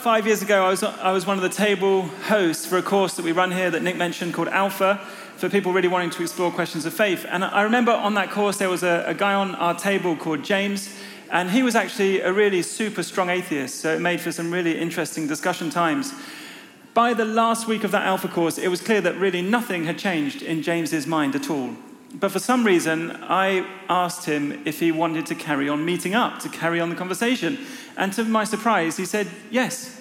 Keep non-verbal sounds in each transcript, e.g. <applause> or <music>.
five years ago, I was, I was one of the table hosts for a course that we run here that Nick mentioned called Alpha for people really wanting to explore questions of faith. And I remember on that course, there was a, a guy on our table called James, and he was actually a really super strong atheist, so it made for some really interesting discussion times. By the last week of that Alpha course, it was clear that really nothing had changed in James's mind at all. But for some reason, I asked him if he wanted to carry on meeting up, to carry on the conversation. And to my surprise, he said yes.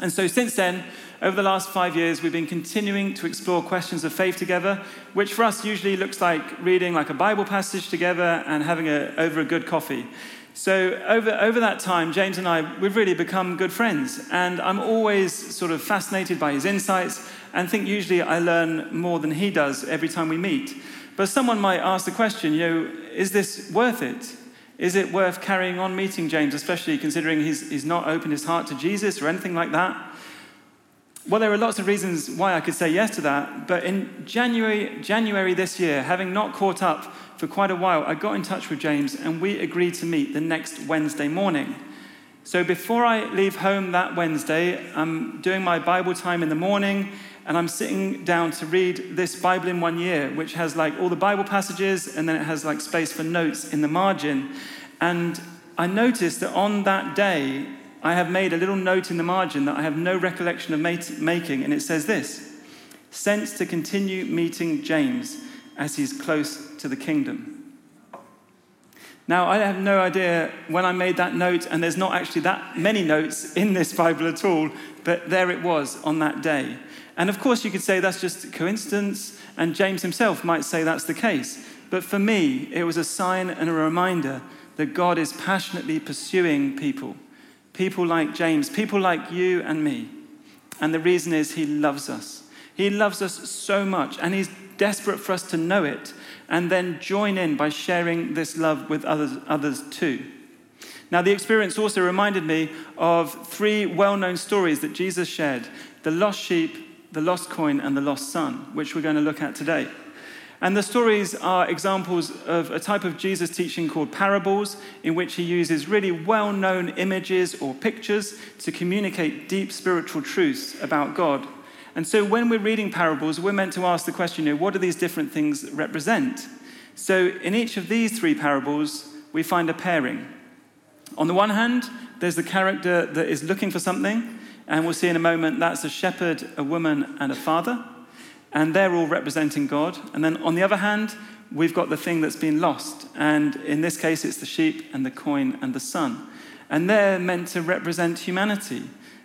And so since then, over the last five years, we've been continuing to explore questions of faith together, which for us usually looks like reading like a Bible passage together and having a, over a good coffee. So over, over that time, James and I, we've really become good friends. And I'm always sort of fascinated by his insights and think usually I learn more than he does every time we meet. But someone might ask the question, you know, is this worth it? Is it worth carrying on meeting James, especially considering he's, he's not opened his heart to Jesus or anything like that? Well, there are lots of reasons why I could say yes to that, but in January, January this year, having not caught up for quite a while, I got in touch with James and we agreed to meet the next Wednesday morning. So before I leave home that Wednesday, I'm doing my Bible time in the morning and I'm sitting down to read this Bible in one year, which has like all the Bible passages and then it has like space for notes in the margin. And I noticed that on that day, I have made a little note in the margin that I have no recollection of making, and it says this sense to continue meeting James as he's close to the kingdom. Now, I have no idea when I made that note, and there's not actually that many notes in this Bible at all, but there it was on that day. And of course, you could say that's just coincidence, and James himself might say that's the case. But for me, it was a sign and a reminder that God is passionately pursuing people. People like James, people like you and me. And the reason is he loves us. He loves us so much, and he's desperate for us to know it and then join in by sharing this love with others, others too. Now, the experience also reminded me of three well known stories that Jesus shared the lost sheep, the lost coin, and the lost son, which we're going to look at today. And the stories are examples of a type of Jesus teaching called parables, in which he uses really well known images or pictures to communicate deep spiritual truths about God. And so when we're reading parables, we're meant to ask the question, you know, what do these different things represent? So in each of these three parables, we find a pairing. On the one hand, there's the character that is looking for something, and we'll see in a moment that's a shepherd, a woman, and a father. And they're all representing God. And then on the other hand, we've got the thing that's been lost. And in this case, it's the sheep and the coin and the son. And they're meant to represent humanity.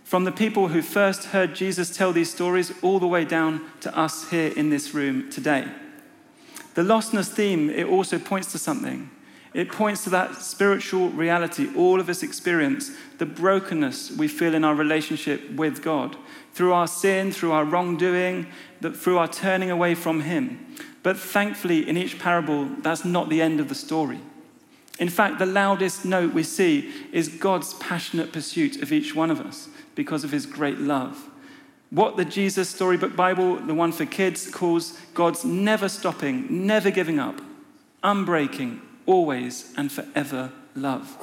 From the people who first heard Jesus tell these stories all the way down to us here in this room today. The lostness theme, it also points to something. It points to that spiritual reality all of us experience, the brokenness we feel in our relationship with God, through our sin, through our wrongdoing, through our turning away from Him. But thankfully, in each parable, that's not the end of the story. In fact, the loudest note we see is God's passionate pursuit of each one of us because of His great love. What the Jesus Storybook Bible, the one for kids, calls God's never stopping, never giving up, unbreaking, always and forever love.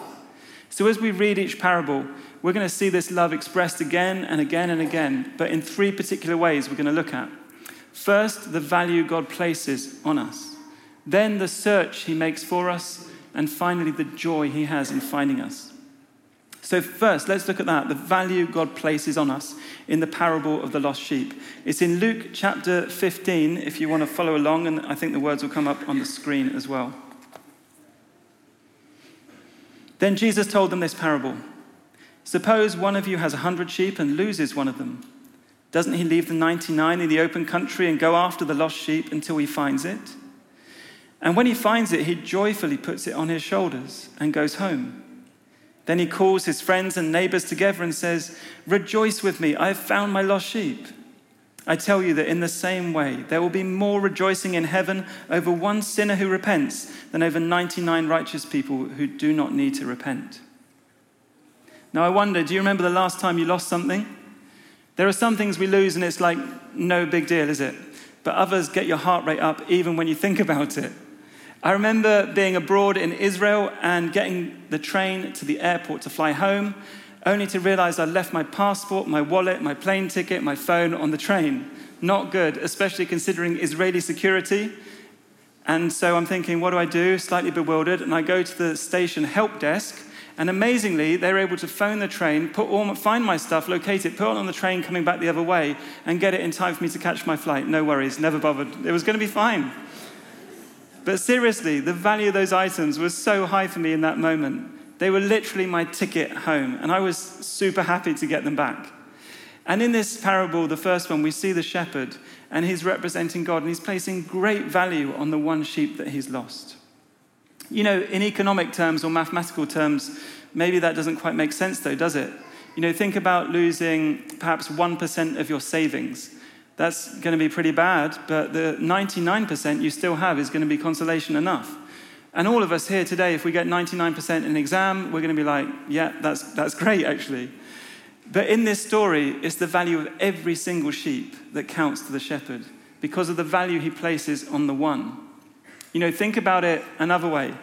So, as we read each parable, we're going to see this love expressed again and again and again, but in three particular ways we're going to look at. First, the value God places on us, then, the search He makes for us, and finally, the joy He has in finding us. So, first, let's look at that the value God places on us in the parable of the lost sheep. It's in Luke chapter 15, if you want to follow along, and I think the words will come up on the screen as well. Then Jesus told them this parable Suppose one of you has a hundred sheep and loses one of them. Doesn't he leave the 99 in the open country and go after the lost sheep until he finds it? And when he finds it, he joyfully puts it on his shoulders and goes home. Then he calls his friends and neighbors together and says, Rejoice with me, I have found my lost sheep. I tell you that in the same way, there will be more rejoicing in heaven over one sinner who repents than over 99 righteous people who do not need to repent. Now, I wonder do you remember the last time you lost something? There are some things we lose and it's like no big deal, is it? But others get your heart rate up even when you think <laughs> about it. I remember being abroad in Israel and getting the train to the airport to fly home only to realize I left my passport, my wallet, my plane ticket, my phone on the train. Not good, especially considering Israeli security. And so I'm thinking, what do I do? Slightly bewildered. And I go to the station help desk. And amazingly, they're able to phone the train, put all, find my stuff, locate it, put it on the train coming back the other way, and get it in time for me to catch my flight. No worries, never bothered. It was going to be fine. But seriously, the value of those items was so high for me in that moment. They were literally my ticket home, and I was super happy to get them back. And in this parable, the first one, we see the shepherd, and he's representing God, and he's placing great value on the one sheep that he's lost. You know, in economic terms or mathematical terms, maybe that doesn't quite make sense, though, does it? You know, think about losing perhaps 1% of your savings that's going to be pretty bad, but the 99% you still have is going to be consolation enough. And all of us here today, if we get 99% in an exam, we're going to be like, yeah, that's, that's great, actually. But in this story, it's the value of every single sheep that counts to the shepherd because of the value he places on the one. You know, think about it another way.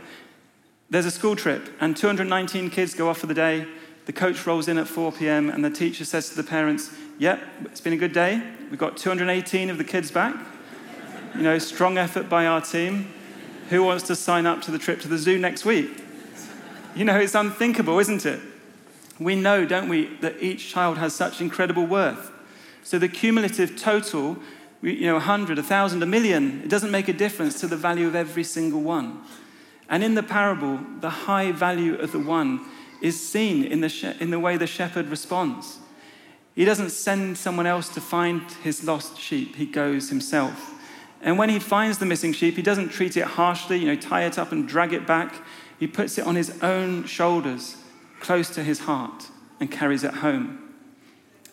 There's a school trip, and 219 kids go off for the day. The coach rolls in at 4 p.m., and the teacher says to the parents, Yep, it's been a good day. We've got 218 of the kids back. You know, strong effort by our team. Who wants to sign up to the trip to the zoo next week? You know, it's unthinkable, isn't it? We know, don't we, that each child has such incredible worth. So the cumulative total, you know, 100, 1,000, a million, it doesn't make a difference to the value of every single one. And in the parable, the high value of the one is seen in the, she- in the way the shepherd responds. He doesn't send someone else to find his lost sheep, he goes himself. And when he finds the missing sheep, he doesn't treat it harshly, you know, tie it up and drag it back. He puts it on his own shoulders, close to his heart, and carries it home.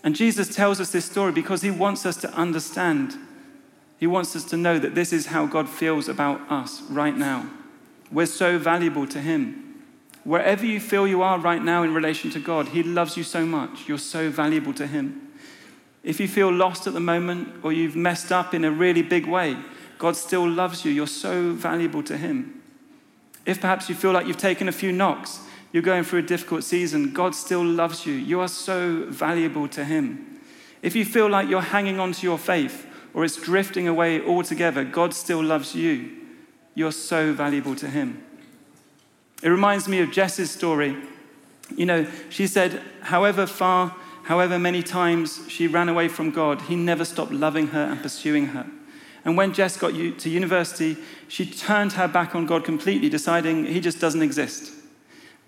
And Jesus tells us this story because he wants us to understand. He wants us to know that this is how God feels about us right now. We're so valuable to him. Wherever you feel you are right now in relation to God, He loves you so much. You're so valuable to Him. If you feel lost at the moment or you've messed up in a really big way, God still loves you. You're so valuable to Him. If perhaps you feel like you've taken a few knocks, you're going through a difficult season, God still loves you. You are so valuable to Him. If you feel like you're hanging on to your faith or it's drifting away altogether, God still loves you. You're so valuable to Him. It reminds me of Jess's story. You know, she said, however far, however many times she ran away from God, he never stopped loving her and pursuing her. And when Jess got to university, she turned her back on God completely, deciding he just doesn't exist.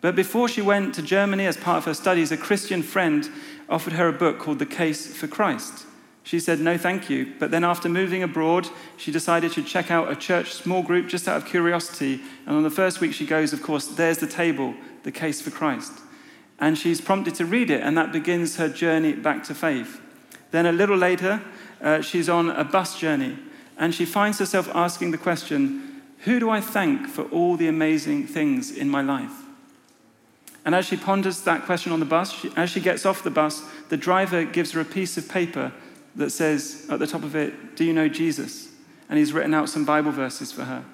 But before she went to Germany as part of her studies, a Christian friend offered her a book called The Case for Christ. She said, no, thank you. But then, after moving abroad, she decided to check out a church small group just out of curiosity. And on the first week she goes, of course, there's the table, the case for Christ. And she's prompted to read it, and that begins her journey back to faith. Then, a little later, uh, she's on a bus journey, and she finds herself asking the question Who do I thank for all the amazing things in my life? And as she ponders that question on the bus, she, as she gets off the bus, the driver gives her a piece of paper that says at the top of it, Do you know Jesus? And he's written out some Bible verses for her.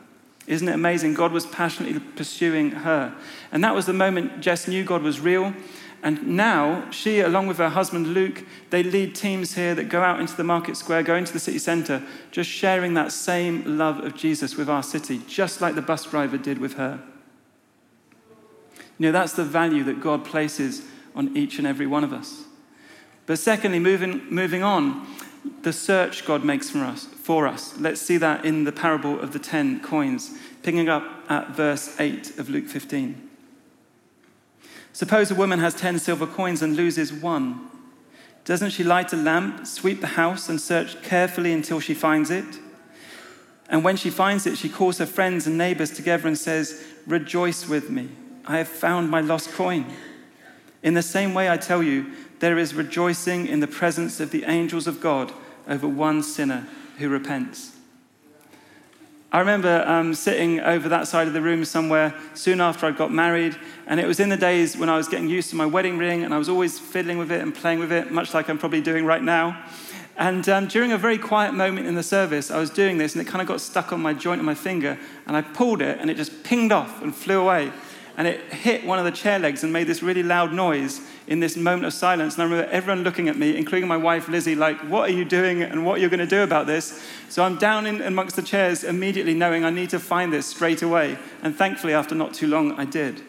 Isn't it amazing? God was passionately pursuing her. And that was the moment Jess knew God was real. And now, she, along with her husband Luke, they lead teams here that go out into the market square, go into the city centre, just sharing that same love of Jesus with our city, just like the bus driver did with her. You know, that's the value that God places on each and every one of us. But secondly, moving, moving on, the search God makes for us, for us. Let's see that in the parable of the ten coins, picking up at verse 8 of Luke 15. Suppose a woman has ten silver coins and loses one. Doesn't she light a lamp, sweep the house, and search carefully until she finds it? And when she finds it, she calls her friends and neighbors together and says, Rejoice with me, I have found my lost coin. In the same way, I tell you, there is rejoicing in the presence of the angels of God over one sinner who repents. I remember um, sitting over that side of the room somewhere soon after I got married, and it was in the days when I was getting used to my wedding ring, and I was always fiddling with it and playing with it, much like I'm probably doing right now. And um, during a very quiet moment in the service, I was doing this, and it kind of got stuck on my joint of my finger, and I pulled it, and it just pinged off and flew away. And it hit one of the chair legs and made this really loud noise in this moment of silence. And I remember everyone looking at me, including my wife Lizzie, like, What are you doing and what are you going to do about this? So I'm down in, amongst the chairs immediately, knowing I need to find this straight away. And thankfully, after not too long, I did.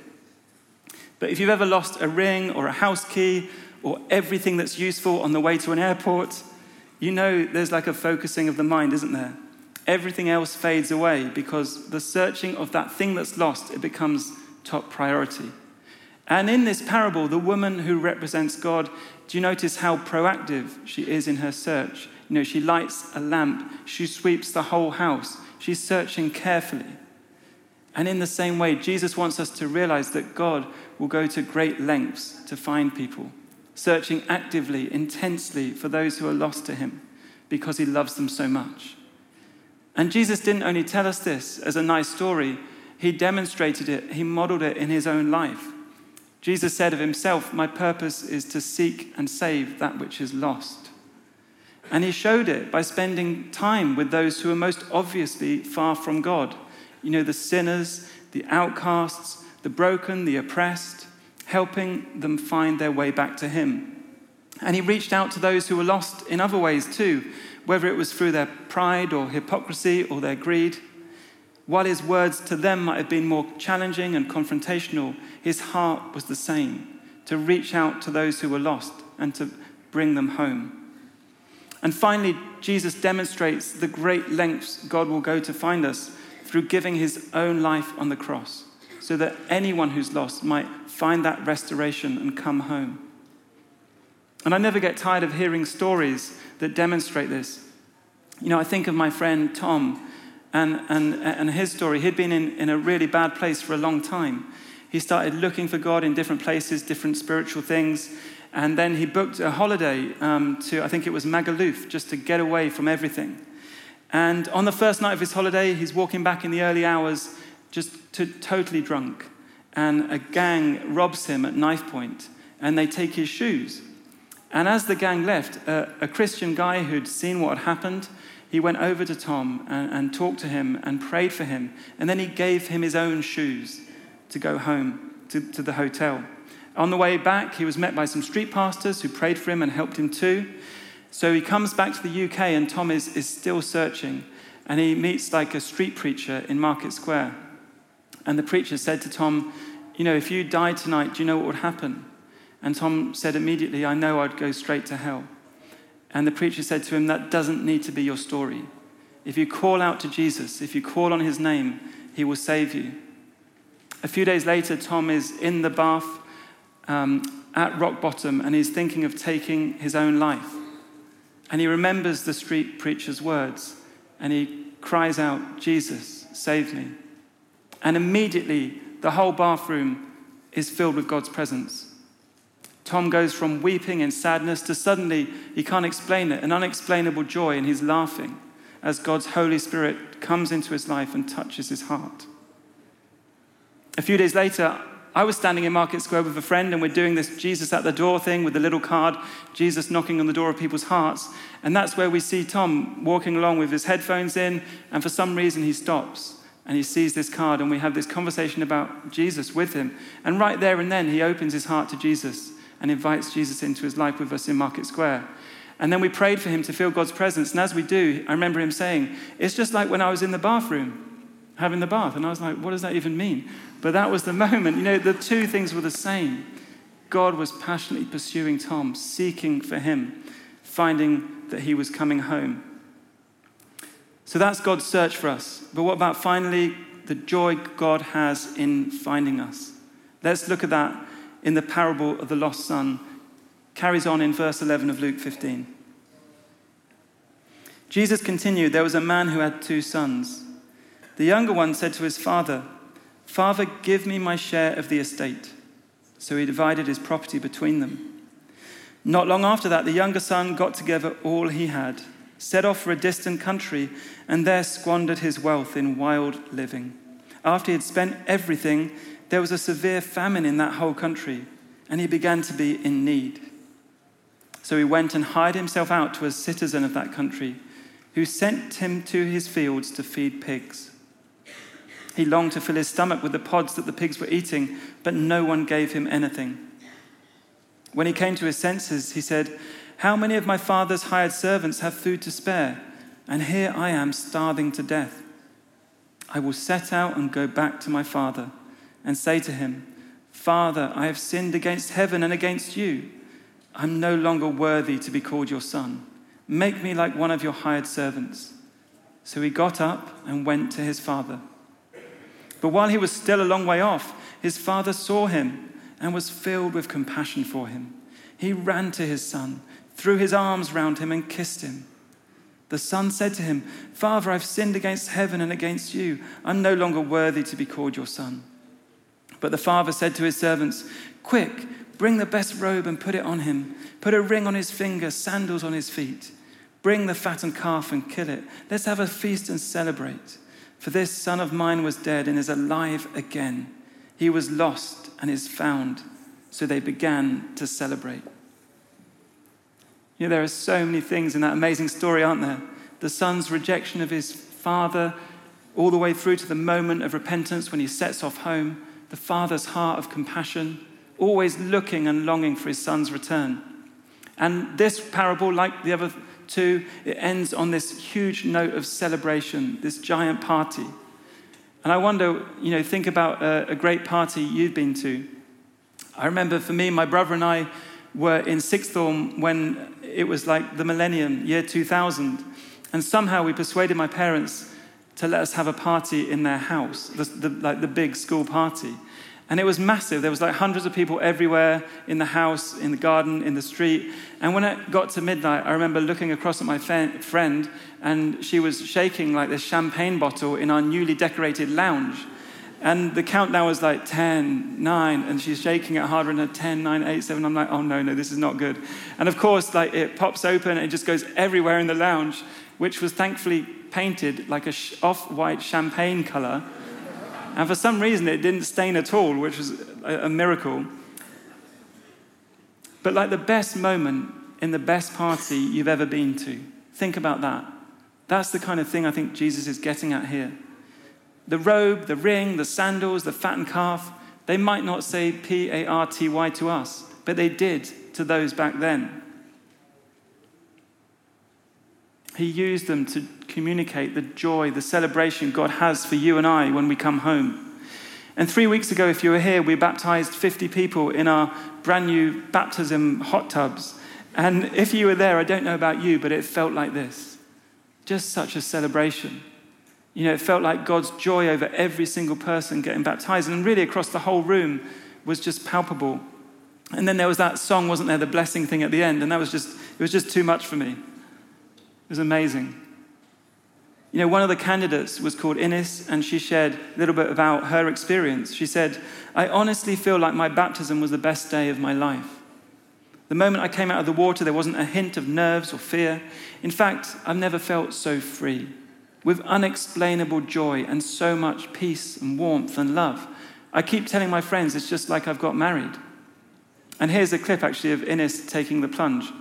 But if you've ever lost a ring or a house key or everything that's useful on the way to an airport, you know there's like a focusing of the mind, isn't there? Everything else fades away because the searching of that thing that's lost, it becomes top priority. And in this parable, the woman who represents God, do you notice how proactive she is in her search? You know, she lights a lamp, she sweeps the whole house, she's searching carefully. And in the same way, Jesus wants us to realize that God will go to great lengths to find people, searching actively, intensely for those who are lost to him because he loves them so much. And Jesus didn't only tell us this as a nice story, he demonstrated it, he modeled it in his own life. Jesus said of himself, My purpose is to seek and save that which is lost. And he showed it by spending time with those who are most obviously far from God. You know, the sinners, the outcasts, the broken, the oppressed, helping them find their way back to him. And he reached out to those who were lost in other ways too, whether it was through their pride or hypocrisy or their greed. While his words to them might have been more challenging and confrontational, his heart was the same to reach out to those who were lost and to bring them home. And finally, Jesus demonstrates the great lengths God will go to find us through giving his own life on the cross, so that anyone who's lost might find that restoration and come home. And I never get tired of hearing stories that demonstrate this. You know, I think of my friend Tom and, and, and his story. He'd been in, in a really bad place for a long time. He started looking for God in different places, different spiritual things. And then he booked a holiday um, to, I think it was Magaluf, just to get away from everything. And on the first night of his holiday, he's walking back in the early hours, just to, totally drunk. And a gang robs him at knife point, and they take his shoes. And as the gang left, a, a Christian guy who'd seen what had happened, he went over to Tom and, and talked to him and prayed for him. And then he gave him his own shoes to go home to, to the hotel. On the way back, he was met by some street pastors who prayed for him and helped him too. So he comes back to the UK, and Tom is, is still searching. And he meets like a street preacher in Market Square. And the preacher said to Tom, You know, if you died tonight, do you know what would happen? And Tom said immediately, I know I'd go straight to hell. And the preacher said to him, That doesn't need to be your story. If you call out to Jesus, if you call on his name, he will save you. A few days later, Tom is in the bath um, at rock bottom and he's thinking of taking his own life. And he remembers the street preacher's words and he cries out, Jesus, save me. And immediately, the whole bathroom is filled with God's presence. Tom goes from weeping and sadness to suddenly, he can't explain it, an unexplainable joy, and he's laughing as God's Holy Spirit comes into his life and touches his heart. A few days later, I was standing in Market Square with a friend, and we're doing this Jesus at the door thing with the little card, Jesus knocking on the door of people's hearts. And that's where we see Tom walking along with his headphones in, and for some reason he stops and he sees this card, and we have this conversation about Jesus with him. And right there and then, he opens his heart to Jesus and invites Jesus into his life with us in Market Square. And then we prayed for him to feel God's presence. And as we do, I remember him saying, It's just like when I was in the bathroom having the bath. And I was like, What does that even mean? But that was the <laughs> moment. You know, the two things were the same. God was passionately pursuing Tom, seeking for him, finding that he was coming home. So that's God's search for us. But what about finally the joy God has in finding us? Let's look at that in the parable of the lost son carries on in verse 11 of Luke 15. Jesus continued, There was a man who had two sons. The younger one said to his father, Father, give me my share of the estate. So he divided his property between them. Not long after that, the younger son got together all he had, set off for a distant country, and there squandered his wealth in wild living. After he had spent everything, there was a severe famine in that whole country, and he began to be in need. So he went and hired himself out to a citizen of that country, who sent him to his fields to feed pigs. He longed to fill his stomach with the pods that the pigs were eating, but no one gave him anything. When he came to his senses, he said, How many of my father's hired servants have food to spare? And here I am starving to death. I will set out and go back to my father and say to him, Father, I have sinned against heaven and against you. I'm no longer worthy to be called your son. Make me like one of your hired servants. So he got up and went to his father. But while he was still a long way off, his father saw him and was filled with compassion for him. He ran to his son, threw his arms round him, and kissed him. The son said to him, Father, I've sinned against heaven and against you. I'm no longer worthy to be called your son. But the father said to his servants, Quick, bring the best robe and put it on him. Put a ring on his finger, sandals on his feet. Bring the fattened calf and kill it. Let's have a feast and celebrate. For this son of mine was dead and is alive again. He was lost and is found. So they began to celebrate. You know, there are so many things in that amazing story, aren't there? The son's rejection of his father, all the way through to the moment of repentance when he sets off home, the father's heart of compassion, always looking and longing for his son's return. And this parable, like the other two, it ends on this huge note of celebration, this giant party. And I wonder, you know, think about a, a great party you've been to. I remember for me, my brother and I were in sixth form when it was like the millennium, year 2000. And somehow we persuaded my parents to let us have a party in their house, the, the, like the big school party. And it was massive. There was like hundreds of people everywhere in the house, in the garden, in the street. And when it got to midnight, I remember looking across at my friend, and she was shaking like this champagne bottle in our newly decorated lounge. And the countdown was like 10, 9, and she's shaking it harder and a 10, 9, 8, 7. I'm like, oh no, no, this is not good. And of course, like it pops open and it just goes everywhere in the lounge, which was thankfully painted like a off white champagne color. And for some reason, it didn't stain at all, which was a, a miracle. But like the best moment in the best party you've ever been to, think about that. That's the kind of thing I think Jesus is getting at here. The robe, the ring, the sandals, the fattened calf, they might not say P A R T Y to us, but they did to those back then. He used them to communicate the joy, the celebration God has for you and I when we come home. And three weeks ago, if you were here, we baptized 50 people in our brand new baptism hot tubs. And if you were there, I don't know about you, but it felt like this just such a celebration. You know, it felt like God's joy over every single person getting baptized. And really, across the whole room was just palpable. And then there was that song, wasn't there, the blessing thing at the end? And that was just, it was just too much for me. It was amazing. You know, one of the candidates was called Ines, and she shared a little bit about her experience. She said, I honestly feel like my baptism was the best day of my life. The moment I came out of the water, there wasn't a hint of nerves or fear. In fact, I've never felt so free, with unexplainable joy and so much peace and warmth and love. I keep telling my friends it's just like I've got married. And here's a clip actually of Ines taking the plunge.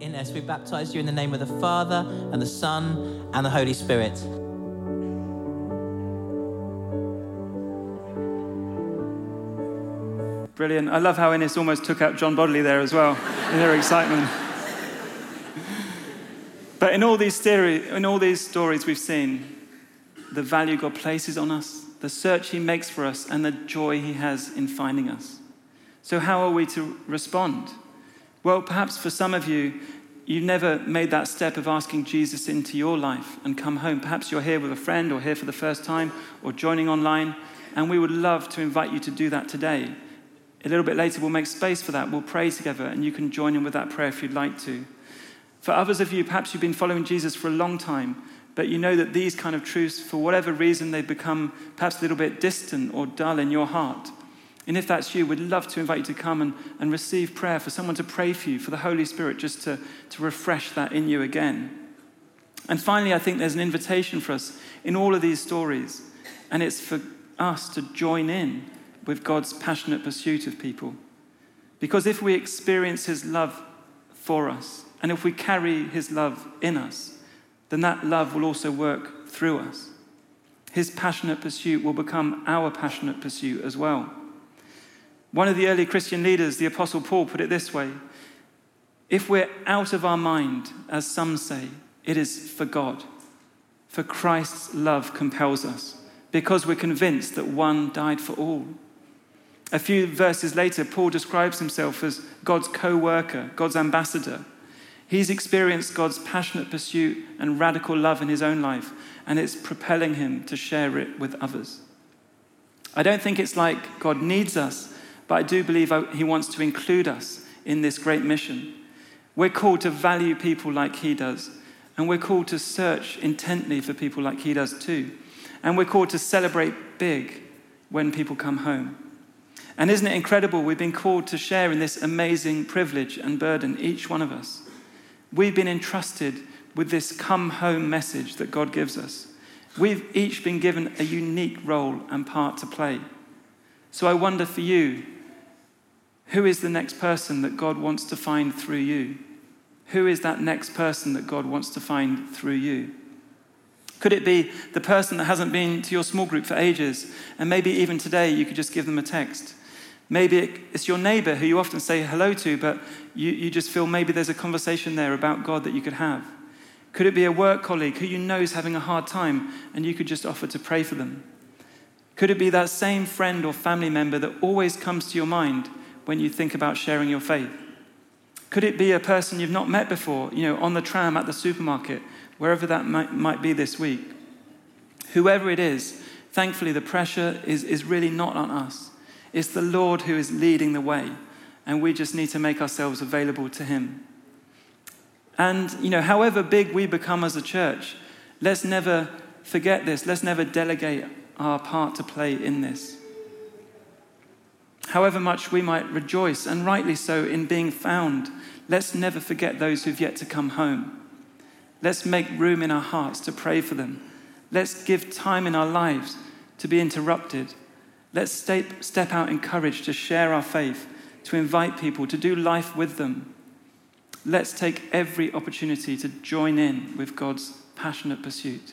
Ines, we baptize you in the name of the Father and the Son and the Holy Spirit. Brilliant. I love how Ines almost took out John Bodley there as well in their excitement. but in all, these theory, in all these stories we've seen, the value God places on us, the search He makes for us, and the joy He has in finding us. So, how are we to respond? Well, perhaps for some of you, you've never made that step of asking Jesus into your life and come home. Perhaps you're here with a friend or here for the first time or joining online, and we would love to invite you to do that today. A little bit later, we'll make space for that. We'll pray together, and you can join in with that prayer if you'd like to. For others of you, perhaps you've been following Jesus for a long time, but you know that these kind of truths, for whatever reason, they've become perhaps a little bit distant or dull in your heart. And if that's you, we'd love to invite you to come and, and receive prayer, for someone to pray for you, for the Holy Spirit just to, to refresh that in you again. And finally, I think there's an invitation for us in all of these stories, and it's for us to join in with God's passionate pursuit of people. Because if we experience His love for us, and if we carry His love in us, then that love will also work through us. His passionate pursuit will become our passionate pursuit as well. One of the early Christian leaders, the Apostle Paul, put it this way If we're out of our mind, as some say, it is for God. For Christ's love compels us, because we're convinced that one died for all. A few verses later, Paul describes himself as God's co worker, God's ambassador. He's experienced God's passionate pursuit and radical love in his own life, and it's propelling him to share it with others. I don't think it's like God needs us, but I do believe uh, he wants to include us in this great mission. We're called to value people like he does, and we're called to search intently for people like he does too. And we're called to celebrate big when people come home. And isn't it incredible? We've been called to share in this amazing privilege and burden, each one of us. We've been entrusted with this come home message that God gives us. We've each been given a unique role and part to play. So I wonder for you, who is the next person that God wants to find through you? Who is that next person that God wants to find through you? Could it be the person that hasn't been to your small group for ages, and maybe even today you could just give them a text? Maybe it's your neighbor who you often say hello to, but you, you just feel maybe there's a conversation there about God that you could have. Could it be a work colleague who you know is having a hard time and you could just offer to pray for them? Could it be that same friend or family member that always comes to your mind when you think about sharing your faith? Could it be a person you've not met before, you know, on the tram, at the supermarket, wherever that might, might be this week? Whoever it is, thankfully the pressure is, is really not on us. It's the Lord who is leading the way, and we just need to make ourselves available to Him. And, you know, however big we become as a church, let's never forget this. Let's never delegate our part to play in this. However much we might rejoice, and rightly so, in being found, let's never forget those who've yet to come home. Let's make room in our hearts to pray for them. Let's give time in our lives to be interrupted. Let's step, out in courage to share our faith, to invite people, to do life with them. Let's take every opportunity to join in with God's passionate pursuit.